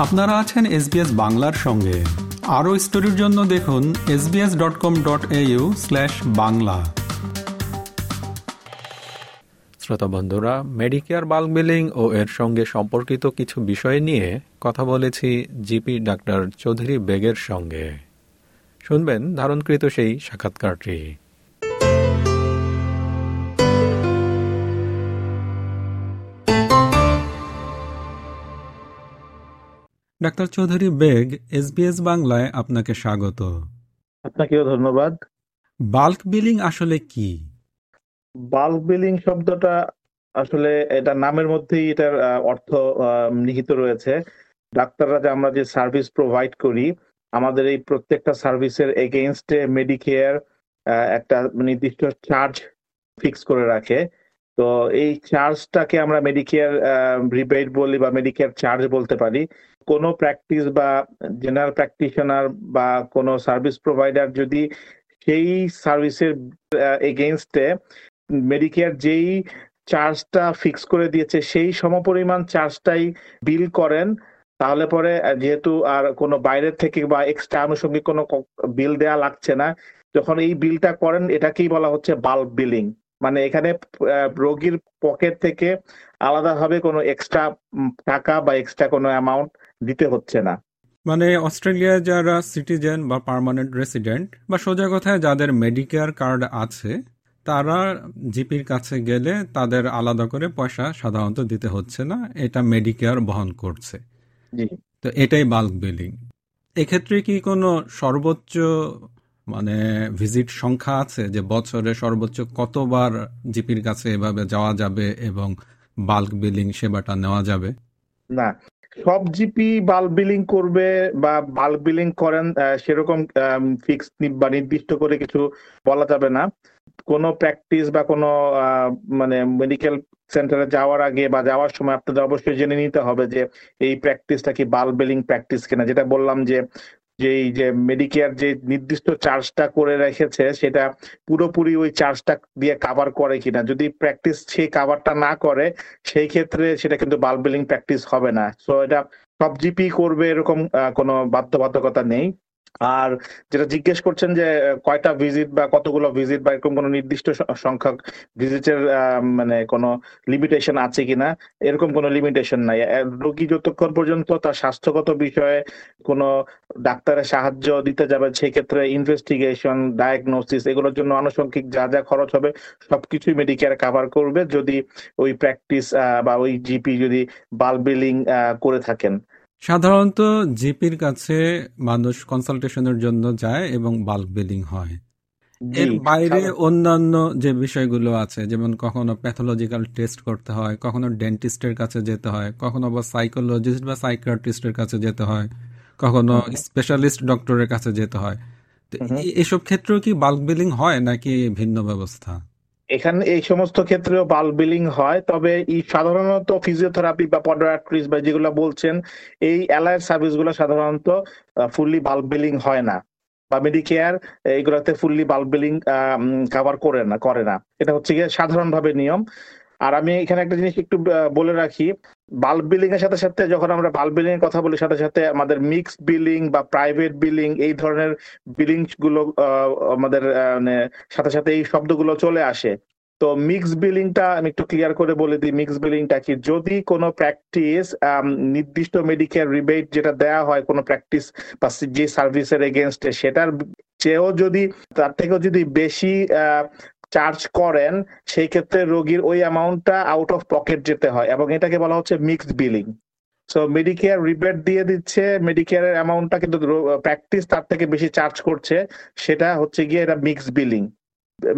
আপনারা আছেন এসবিএস বাংলার সঙ্গে। আরও স্টোরির জন্য দেখুন SBS dot com dot au Bangla. শ্রোতা বন্ধুরা মেডিকেয়ার বাল্ক বিলিং ও এর সঙ্গে সম্পর্কিত কিছু বিষয় নিয়ে কথা বলেছি জিপি ডাক্তার চৌধুরী বেগের সঙ্গে। শুনবেন ধারণকৃত সেই সাক্ষাৎকারটি। ডাক্তার চৌধুরী বেগ এসবিএস বাংলায় আপনাকে স্বাগত। আপনাকেও ধন্যবাদ। বাল্ক বিলিং আসলে কি? বাল্ক বিলিং শব্দটা আসলে এটা নামের মধ্যেই এটার অর্থ নিহিত রয়েছে। ডাক্তাররা যে আমরা যে সার্ভিস প্রোভাইড করি আমাদের এই প্রত্যেকটা সার্ভিসের এগেনস্টে মেডিকেয়ার একটা নির্দিষ্ট চার্জ ফিক্স করে রাখে। তো এই চার্জটাকে আমরা মেডিকেয়ার রিবেট বলি বা মেডিকেয়ার চার্জ বলতে পারি। কোনো প্র্যাকটিস বা জেনারেল প্র্যাকটিশনার বা কোনো সার্ভিস প্রোভাইডার যদি সেই সার্ভিসের এগেনস্টে মেডিকেয়ার যেই চার্জটা ফিক্স করে দিয়েছে, সেই সমপরিমাণ চার্জটাই বিল করেন, তাহলে পরে যেহেতু আর কোনো বাইরের থেকে বা এক্সট্রা আনুষঙ্গিক কোনো বিল দেয়া লাগছে না, যখন এই বিলটা করেন, এটাকেই বলা হচ্ছে বাল্ক বিলিং মানে এখানে রোগীর পকেট থেকে আলাদাভাবে কোনো এক্সট্রা টাকা বা এক্সট্রা কোনো অ্যামাউন্ট দিতে হচ্ছে না। মানে অস্ট্রেলিয়ায় যারা সিটিজেন বা পার্মানেন্ট রেসিডেন্ট বা সোজা কথায় যাদের মেডিকেয়ার কার্ড আছে তারা জিপির কাছে গেলে তাদের আলাদা করে পয়সা সাধারণত দিতে হচ্ছে না এটা মেডিকেয়ার বহন করছে। তো এটাই বাল্ক বিলিং এক্ষেত্রে কি কোনো সর্বোচ্চ মানে ভিজিট সংখ্যা আছে যে বছরে সর্বোচ্চ কতবার জিপির কাছে এভাবে যাওয়া যাবে এবং বাল্ক বিলিং সেবাটা নেওয়া যাবে? না। সব জিপি বাল্ক বিলিং করবে বা বাল্ক বিলিং করেন সেরকম ফিক্স বা নির্দিষ্ট করে কিছু বলা যাবে না। কোনো প্র্যাকটিস বা কোনো মানে মেডিকেল সেন্টারে যাওয়ার আগে বা যাওয়ার সময় আপনাদের অবশ্যই জেনে নিতে হবে যে এই প্র্যাকটিসটা কি বাল্ব বিলিং প্র্যাকটিস কিনা। যেটা বললাম যে যে যে মেডিকেয়ার যে নির্দিষ্ট চার্জটা করে রেখেছে, সেটা পুরোপুরি ওই চার্জটা দিয়ে কাভার করে কিনা। যদি প্র্যাকটিস সেই কাভারটা না করে, সেই ক্ষেত্রে সেটা কিন্তু বাল্ব বিলিং প্র্যাকটিস হবে না। সো এটা সব জিপি করবে এরকম কোনো বাধ্যবাধকতা নেই। আর যেটা জিজ্ঞেস করছেন যে কয়টা ভিজিট বা কতগুলো ভিজিট বা এরকম কোনো নির্দিষ্ট সংখ্যক ভিজিটের মানে কোনো লিমিটেশন আছে কিনা? এরকম কোনো লিমিটেশন নাই। রোগী যতক্ষণ পর্যন্ত তার স্বাস্থ্যগত বিষয়ে কোনো ডাক্তারের সাহায্য দিতে যাবে, সেক্ষেত্রে ইনভেস্টিগেশন ডায়াগনোসিস এগুলোর জন্য আনুষঙ্গিক যা যা খরচ হবে, সবকিছুই মেডিকেয়ার কাভার করবে যদি ওই প্র্যাকটিস বা ওই জিপি যদি বাল্ব বিলিং করে থাকেন। সাধারণত জিপির কাছে মানুষ কনসালটেশনের জন্য যায় এবং বাল্ক বিলিং হয়। এর বাইরে অন্যান্য যে বিষয়গুলো আছে যেমন কখনো প্যাথোলজিক্যাল টেস্ট করতে হয় কখনো ডেন্টিস্টের কাছে যেতে হয় কখনো বা সাইকোলজিস্ট বা সাইকিয়াট্রিস্টের কাছে যেতে হয় কখনো স্পেশালিস্ট ডক্টরের কাছে যেতে হয়। তো এসব ক্ষেত্রেও কি বাল্ক বিলিং হয় নাকি ভিন্ন ব্যবস্থা? এখানে এই সমস্ত ক্ষেত্রেও বাল বিলিং হয়, তবে এই সাধারণত ফিজিওথেরাপি বা পডোয়াট্রিস বা যেগুলো বলছেন, এই অ্যালায়ের সার্ভিসগুলো সাধারণত ফুললি বাল্ব বিলিং হয় না বা মেডিকেয়ার এইগুলোতে ফুললি বাল্ব বিলিং কাভার করে না করে না। এটা হচ্ছে গিয়ে সাধারণভাবে নিয়ম। আর আমি এখানে একটা জিনিস একটু বলে রাখি। বাল্ব বিলিং এর সাথে সাথে যখন আমরা বাল্ব বিলিং এর কথা বলি, সাথে সাথে আমাদের মিক্স বিলিং বা প্রাইভেট বিলিং এই ধরনের বিলিংগুলো আমাদের মানে সাথে সাথে এই শব্দগুলো চলে আসে। তো মিক্স বিলিংটা আমি একটু ক্লিয়ার করে বলে দিই। মিক্স বিলিংটা কি? যদি কোনো প্র্যাকটিস নির্দিষ্ট মেডিকেল রিবেট যেটা দেয়া হয়, কোনো প্র্যাকটিস বা যে সার্ভিসের এগেনস্টে সেটার চেয়েও যদি, তার থেকেও যদি বেশি চার্জ করেন, সেই ক্ষেত্রে রোগীর ওই অ্যামাউন্টটা আউট অফ পকেট যেতে হয় এবং এটাকে বলা হচ্ছে mixed billing so Medicare rebate দিয়ে দিচ্ছে মেডিকেয়ারের অ্যামাউন্টটা কিন্তু প্র্যাকটিস তার থেকে বেশি চার্জ করছে, সেটা হচ্ছে গিয়ে এটা মিক্সড বিলিং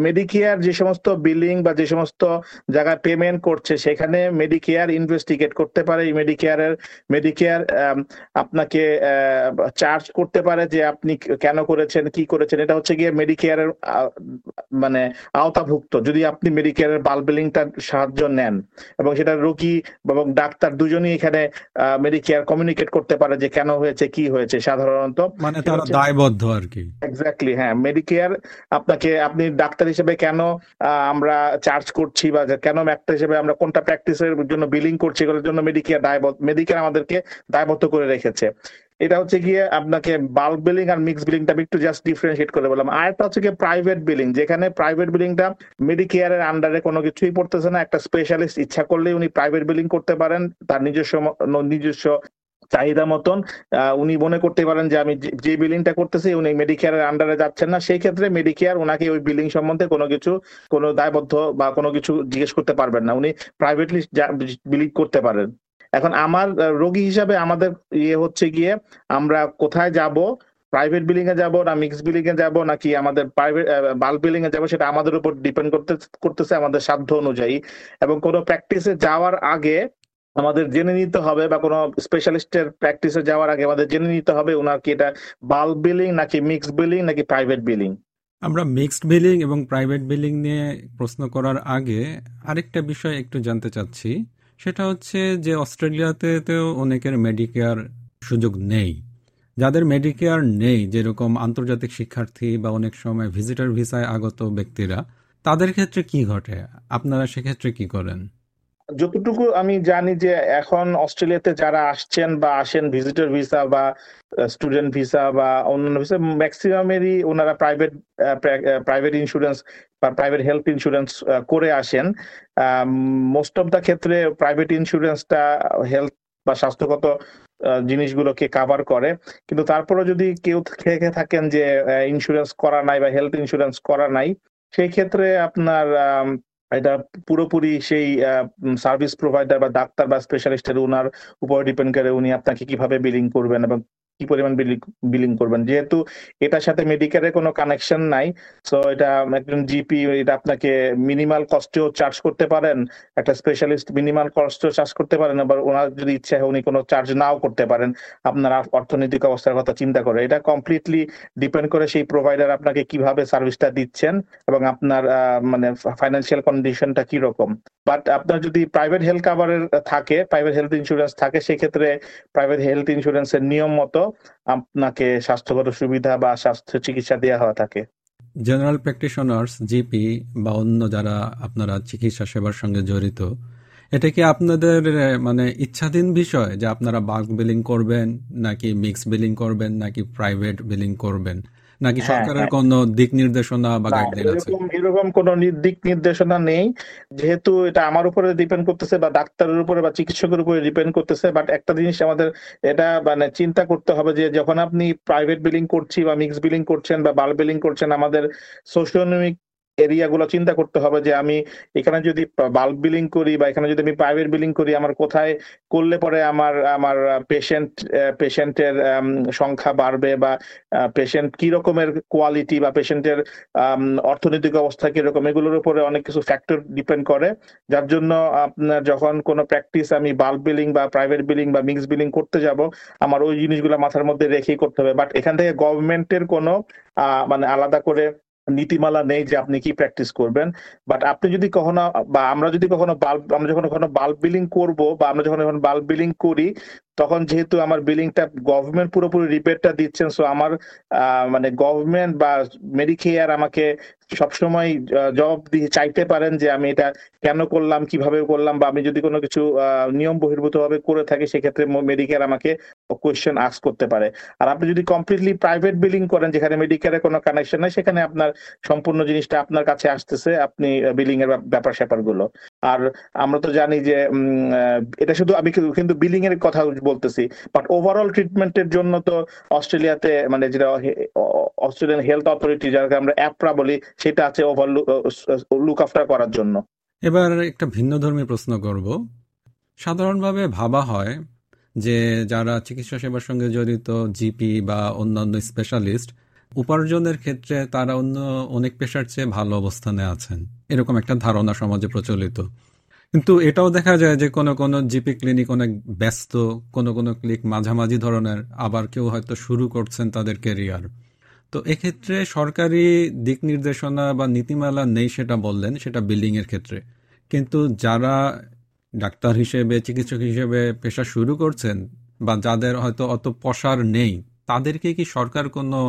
মেডিকেয়ার যে সমস্ত বিলিং বা যে সমস্ত জায়গায় পেমেন্ট করছে সেখানে মেডিকেয়ার ইনভেস্টিগেট করতে পারে। মেডিকেয়ারের মেডিকেয়ার আপনাকে চার্জ করতে পারে যে আপনি কেন করেছেন কি করেছেন। এটা হচ্ছে গিয়ে মেডিকেয়ারের মানে আওতাভুক্ত যদি আপনি মেডিকেয়ারের বাল বিলিংটার সাহায্য নেন। এবং সেটা রোগী এবং ডাক্তার দুজনই এখানে মেডিকেয়ার কমিউনিকেট করতে পারে যে কেন হয়েছে কি হয়েছে সাধারণত। মানে তারা দায়বদ্ধ আর কি। এক্স্যাক্টলি হ্যাঁ। মেডিকেয়ার আপনাকে আপনি ডাক্তার ডাক্তার হিসেবে কেন আমরা চার্জ করছি বা কেন ডাক্তার হিসেবে আমরা কোনটা প্র্যাকটিসের জন্য বিলিং করছি, এগুলোর জন্য মেডিকেয়ার দায়বদ্ধ মেডিকেয়ার আমাদেরকে দায়বদ্ধ করে রেখেছে। এটা হচ্ছে গিয়ে আপনাকে বাল্ক বিলিং আর মিক্স বিলিংটা একটু জাস্ট ডিফারেন্সিয়েট করে বললাম। আরেকটা হচ্ছে গিয়ে প্রাইভেট বিলিং যেখানে প্রাইভেট বিলিংটা মেডিকেয়ারের আন্ডারে কোনো কিছুই পড়তেছে না, একটা স্পেশালিস্ট ইচ্ছা করলে উনি প্রাইভেট বিলিং করতে পারেন, তার নিজস্ব নিজস্ব চাহিদা মতন উনি মনে করতে পারেন যে আমি যে বিলিংটা করতেছি উনি মেডিকেয়ারের আন্ডারে যাচ্ছেন না। সেই ক্ষেত্রে মেডিকেয়ার ওনাকে ওই বিলিং সম্বন্ধে কোনো কিছু, কোনো দায়বদ্ধ বা কোনো কিছু জিজ্ঞেস করতে পারবেন না। উনি প্রাইভেটলি বিলিং করতে পারেন। এখন আমার রোগী হিসাবে আমাদের ইয়ে হচ্ছে গিয়ে, আমরা কোথায় যাব? প্রাইভেট বিলিং এ যাব না মিক্স বিলিং এ যাব নাকি আমাদের প্রাইভেট বাল্ক বিলিং এ যাব সেটা আমাদের উপর ডিপেন্ড করতে করতেছে আমাদের সাধ্য অনুযায়ী। এবং কোনো প্র্যাকটিসে যাওয়ার আগে আমাদের জেনে নিতে হবে বা কোনো স্পেশালিস্টের প্র্যাকটিসে যাওয়ার আগে আমাদের জেনে নিতে হবে ওনার কি এটা বাল্ক বিলিং নাকি মিক্স বিলিং নাকি প্রাইভেট বিলিং আমরা মিক্সড বিলিং এবং প্রাইভেট বিলিং নিয়ে প্রশ্ন করার আগে আরেকটা বিষয় একটু জানতে চাচ্ছি। সেটা হচ্ছে যে অস্ট্রেলিয়াতে তো অনেকের মেডিকেয়ার সুযোগ নেই। যাদের মেডিকেয়ার নেই, যেরকম আন্তর্জাতিক শিক্ষার্থী বা অনেক সময় ভিজিটার ভিসায় আগত ব্যক্তিরা, তাদের ক্ষেত্রে কি ঘটে? আপনারা সেক্ষেত্রে কি করেন? যতটুকু আমি জানি যে এখন অস্ট্রেলিয়াতে যারা আসছেন বা আসেন ভিজিটর ভিসা বা স্টুডেন্ট ভিসা বা অন্যান্য ভিসা ম্যাক্সিমামেরই ওনারা প্রাইভেট প্রাইভেট ইন্স্যুরেন্স বা প্রাইভেট হেলথ ইন্স্যুরেন্স করে আসেন। মোস্ট অফ দ্য ক্ষেত্রে প্রাইভেট ইন্স্যুরেন্সটা হেলথ বা স্বাস্থ্যগত জিনিসগুলোকে কাভার করে। কিন্তু তারপরে যদি কেউ খেয়ে থাকেন যে ইন্স্যুরেন্স করা নাই বা হেলথ ইন্স্যুরেন্স করা নাই, সেই ক্ষেত্রে আপনার এটা পুরোপুরি সেই সার্ভিস প্রোভাইডার বা ডাক্তার বা স্পেশালিস্টের ওনার উপর ডিপেন্ড করে উনি আপনাকে কীভাবে বিলিং করবেন এবং কি পরিমাণ বিলিং করবেন? যেহেতু এটার সাথে মেডিকেলের কোনো কানেকশন নাই সো এটা একজন জিপি এটা আপনাকে মিনিমাল কস্টেও চার্জ করতে পারেন, একটা স্পেশালিস্ট মিনিমাল কস্টেও চার্জ করতে পারেন, আবার ওনার যদি ইচ্ছা হয় উনি কোনো চার্জ নাও করতে পারেন, আপনার অর্থনৈতিক অবস্থার কথা চিন্তা করে। এটা কমপ্লিটলি ডিপেন্ড করে সেই প্রোভাইডার আপনাকে কীভাবে সার্ভিসটা দিচ্ছেন এবং আপনার মানে ফাইন্যান্সিয়াল কন্ডিশনটা কি রকম বাট আপনার যদি প্রাইভেট হেলথ কাভারের থাকে প্রাইভেট হেলথ ইন্স্যুরেন্স থাকে, সেক্ষেত্রে প্রাইভেট হেলথ ইন্স্যুরেন্সের নিয়ম মতো আপনাকে স্বাস্থ্যগত সুবিধা বা স্বাস্থ্য চিকিৎসা দেওয়া হওয়া থাকে। জেনারেল প্র্যাকটিশনার্স জিপি বা অন্য যারা আপনারা চিকিৎসা সেবার সঙ্গে জড়িত, এটা কি আপনাদের মানে ইচ্ছাধীন বিষয় যে আপনারা বাল্ক বিলিং করবেন, নাকি মিক্স বিলিং করবেন, নাকি প্রাইভেট বিলিং করবেন? নাকি হ্যাঁ, সরকারের হ্যাঁ। কোন দিক নির্দেশনা বা গাইডলাইন আছে এরকম কোন দিক নির্দেশনা নেই যেহেতু এটা আমার উপরে ডিপেন্ড করতেছে বা ডাক্তারের উপরে বা চিকিৎসকের উপরে ডিপেন্ড করতেছে বাট একটা জিনিস আমাদের এটা মানে চিন্তা করতে হবে যে যখন আপনি প্রাইভেট বিলিং করছি বা মিক্স বিলিং করছেন বা বাল্ক বিলিং করছেন আমাদের সোশিওনমিক এরিয়াগুলো চিন্তা করতে হবে যে আমি এখানে যদি বাল্ব বিলিং করি বা এখানে যদি আমি প্রাইভেট বিলিং করি, আমার কোথায় করলে পরে আমার আমার পেশেন্ট পেশেন্টের সংখ্যা বাড়বে বা পেশেন্ট কি রকমের কোয়ালিটি বা পেশেন্টের অর্থনৈতিক অবস্থা কীরকম এগুলোর উপরে অনেক কিছু ফ্যাক্টর ডিপেন্ড করে। যার জন্য আপনার যখন কোনো প্র্যাকটিস আমি বাল্ব বিলিং বা প্রাইভেট বিলিং বা মিক্স বিলিং করতে যাব, আমার ওই জিনিসগুলো মাথার মধ্যে রেখেই করতে হবে। বাট এখান থেকে গভর্নমেন্টের কোনো মানে আলাদা করে নীতিমালা নেই যে আপনি কি প্র্যাকটিস করবেন বাট আপনি যদি কখনো, বা আমরা যদি কখনো বাল্ব আমরা যখন কখনো বাল্ব বিলিং করব, বা আমরা যখন বাল্ব বিলিং করি তখন যেহেতু আমার বিলিংটা গভর্নমেন্ট পুরোপুরি রিপেয়ারটা দিচ্ছেন সো আমার মানে গভর্নমেন্ট বা মেডিকেয়ার আমাকে সবসময় জবাব দিয়ে চাইতে পারেন যে আমি এটা কেন করলাম, কীভাবে করলাম, বা আমি যদি কোনো কিছু নিয়ম বহির্ভূত ভাবে করে থাকি, সেক্ষেত্রে মেডিকেয়ার আমাকে কোয়েশ্চেন আস করতে পারে। আর আপনি যদি কমপ্লিটলি প্রাইভেট বিলিং করেন, যেখানে মেডিকেয়ারের কোনো কানেকশন নাই, সেখানে আপনার সম্পূর্ণ জিনিসটা আপনার কাছে আসতেছে, আপনি বিলিং এর ব্যাপার স্যাপারগুলো আর আমরা তো জানি যে এটা শুধু আমি কিন্তু বিলিং এর কথা বলতেছি। বাট ওভারঅল ট্রিটমেন্টের জন্য তো অস্ট্রেলিয়াতে মানে যেটা অস্ট্রেলিয়ান হেলথ অথরিটি যাকে আমরা অ্যাপ্রা বলি, সেটা আছে ওভার লুক আফটার করার জন্য। এবার একটা ভিন্ন ধর্মী প্রশ্ন করব। সাধারণভাবে ভাবা হয় যে যারা চিকিৎসা সেবার সঙ্গে জড়িত জিপি বা অন্যান্য স্পেশালিস্ট উপার্জনের ক্ষেত্রে তারা অন্য অনেক পেশার চেয়ে ভালো অবস্থানে আছেন। এরকম একটা ধারণা সমাজে প্রচলিত। কিন্তু এটাও দেখা যায় যে কোনো কোনো জিপি ক্লিনিক অনেক ব্যস্ত, কোনো কোনো ক্লিনিক মাঝামাঝি ধরনের, আবার কেউ হয়তো শুরু করছেন তাদের কেরিয়ার তো এক্ষেত্রে সরকারি দিক নির্দেশনা বা নীতিমালা নেই সেটা বললেন, সেটা বিল্ডিং এর ক্ষেত্রে। কিন্তু যারা ডাক্তার হিসেবে, চিকিৎসক হিসেবে পেশা শুরু করছেন বা যাদের হয়তো অত পশার নেই, তাদেরকে কি সরকার কোনো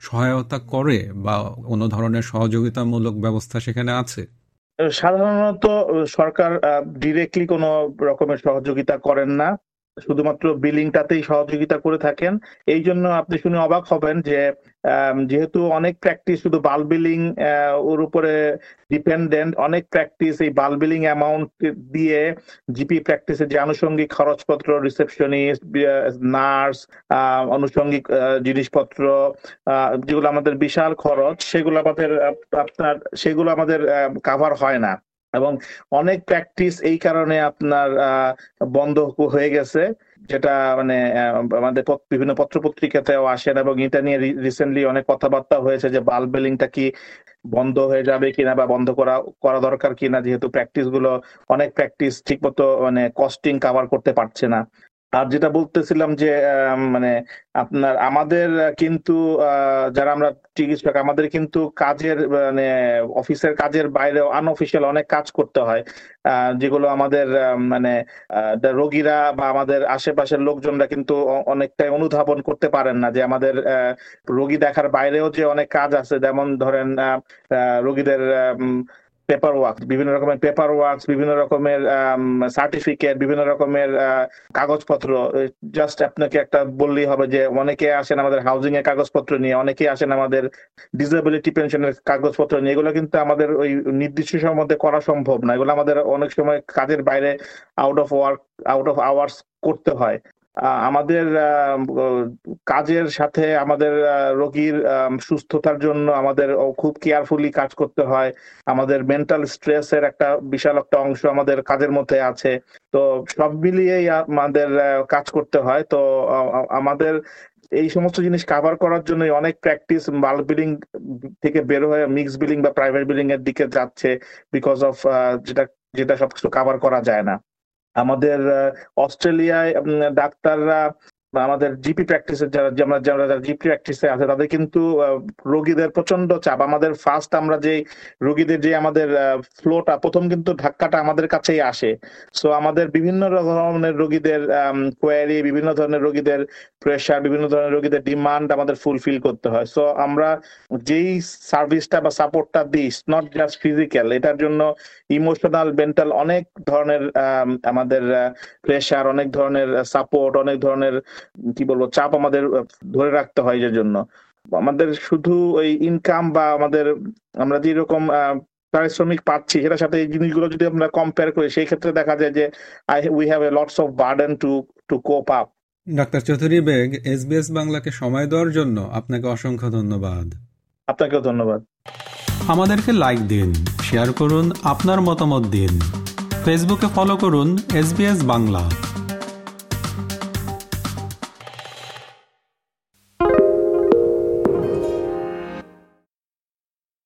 সহায়তা করে বা কোনো ধরনের সহযোগিতামূলক ব্যবস্থা সেখানে আছে? সাধারণত সরকার ডিরেক্টলি কোনো রকমের সহযোগিতা করেন না। শুধুমাত্র বিলিংটাতেই সহযোগিতা করে থাকেন। এই জন্য আপনি শুনে অবাক হবেন যে যেহেতু অনেক প্র্যাকটিস শুধু বাল বিলিং ওর উপরে ডিপেন্ডেন্ট অনেক প্র্যাকটিস এই বাল বিলিং অ্যামাউন্ট দিয়ে জিপি প্র্যাকটিসের যে আনুষঙ্গিক খরচপত্র রিসেপশনিস্ট নার্স আনুষঙ্গিক জিনিসপত্র যেগুলো আমাদের বিশাল খরচ, সেগুলো আমাদের আপনার, সেগুলো আমাদের কাভার হয় না। এবং অনেক প্র্যাকটিস এই কারণে আপনার বন্ধ হয়ে গেছে, যেটা মানে আমাদের বিভিন্ন পত্র পত্রিকাতেও আসেন এবং এটা নিয়ে রিসেন্টলি অনেক কথাবার্তা হয়েছে যে বাল্ব বেলিংটা কি বন্ধ হয়ে যাবে কিনা বা বন্ধ করা করা দরকার কিনা, যেহেতু প্র্যাকটিসগুলো অনেক প্র্যাকটিস ঠিক মতো মানে কস্টিং কাভার করতে পারছে না। আর যেটা বলতেছিলাম যে মানে আপনার আমাদের কিন্তু যারা আমরা চিকিৎসক, আমাদের কিন্তু কাজের মানে অফিসের কাজের বাইরে আনঅফিসিয়াল অনেক কাজ করতে হয়। যেগুলো আমাদের মানে রোগীরা বা আমাদের আশেপাশের লোকজনরা কিন্তু অনেকটাই অনুধাবন করতে পারেন না যে আমাদের রোগী দেখার বাইরেও যে অনেক কাজ আছে। যেমন ধরেন রোগীদের পেপার ওয়ার্ক বিভিন্ন রকমের পেপার ওয়ার্কস বিভিন্ন রকমের সার্টিফিকেট বিভিন্ন রকমের কাগজপত্র জাস্ট আপনাকে একটা বললেই হবে যে অনেকে আসেন আমাদের হাউজিং এর কাগজপত্র নিয়ে, অনেকে আসেন আমাদের ডিসেবিলিটি পেনশনের কাগজপত্র নিয়ে, এগুলো কিন্তু আমাদের ওই নির্দিষ্ট সময়ের মধ্যে করা সম্ভব না। এগুলো আমাদের অনেক সময় কাজের বাইরে out of work out of hours করতে হয়। আমাদের কাজের সাথে আমাদের রোগীর সুস্থতার জন্য আমাদের খুব কেয়ারফুলি কাজ করতে হয়। আমাদের মেন্টাল স্ট্রেসের একটা বিশাল একটা অংশ আমাদের কাজের মধ্যে আছে। তো সব মিলিয়েই আমাদের কাজ করতে হয়। তো আমাদের এই সমস্ত জিনিস কাভার করার জন্য অনেক প্র্যাকটিস বাল্ক বিলিং থেকে বের হয়ে মিক্স বিলিং বা প্রাইভেট বিলিং এর দিকে যাচ্ছে বিকজ অফ যেটা যেটা সবকিছু কাভার করা যায় না। আমাদের অস্ট্রেলিয়ায় ডাক্তাররা আমাদের জিপি প্র্যাকটিসে যারা, আমরা যারা জিপি প্র্যাকটিসে আছে, তাদের কিন্তু রোগীদের প্রচণ্ড চাপ। আমাদের ফার্স্ট আমরা যে রোগীদের যে আমাদের ফ্লোটা প্রথম কিন্তু ধাক্কাটা আমাদের কাছেই আসে। সো আমাদের বিভিন্ন ধরনের রোগীদের কোয়ারি বিভিন্ন ধরনের রোগীদের প্রেশার বিভিন্ন ধরনের রোগীদের ডিমান্ড আমাদের ফুলফিল করতে হয়। সো আমরা যেই সার্ভিসটা বা সাপোর্টটা দিই নট জাস্ট ফিজিক্যাল এটার জন্য ইমোশনাল মেন্টাল অনেক ধরনের আমাদের প্রেশার অনেক ধরনের সাপোর্ট অনেক ধরনের কি বলব চাপ আমাদের ধরে রাখতে হয় যে জন্য আমাদের শুধু ওই ইনকাম বা আমাদের আমরা যেরকম পারিশ্রমিক পাচ্ছি সেটার সাথে এই জিনিসগুলো যদি আমরা কম্পেয়ার করি সেই ক্ষেত্রে দেখা যায় যে I we have a lots of burden to to cope up doctor Chowdhury Baig SBS বাংলাকে সময় দেওয়ার জন্য আপনাকে অসংখ্য ধন্যবাদ। আপনাকেও ধন্যবাদ। আমাদেরকে লাইক দিন শেয়ার করুন আপনার মতামত দিন। ফেসবুকে ফলো করুন এসবিএস বাংলা।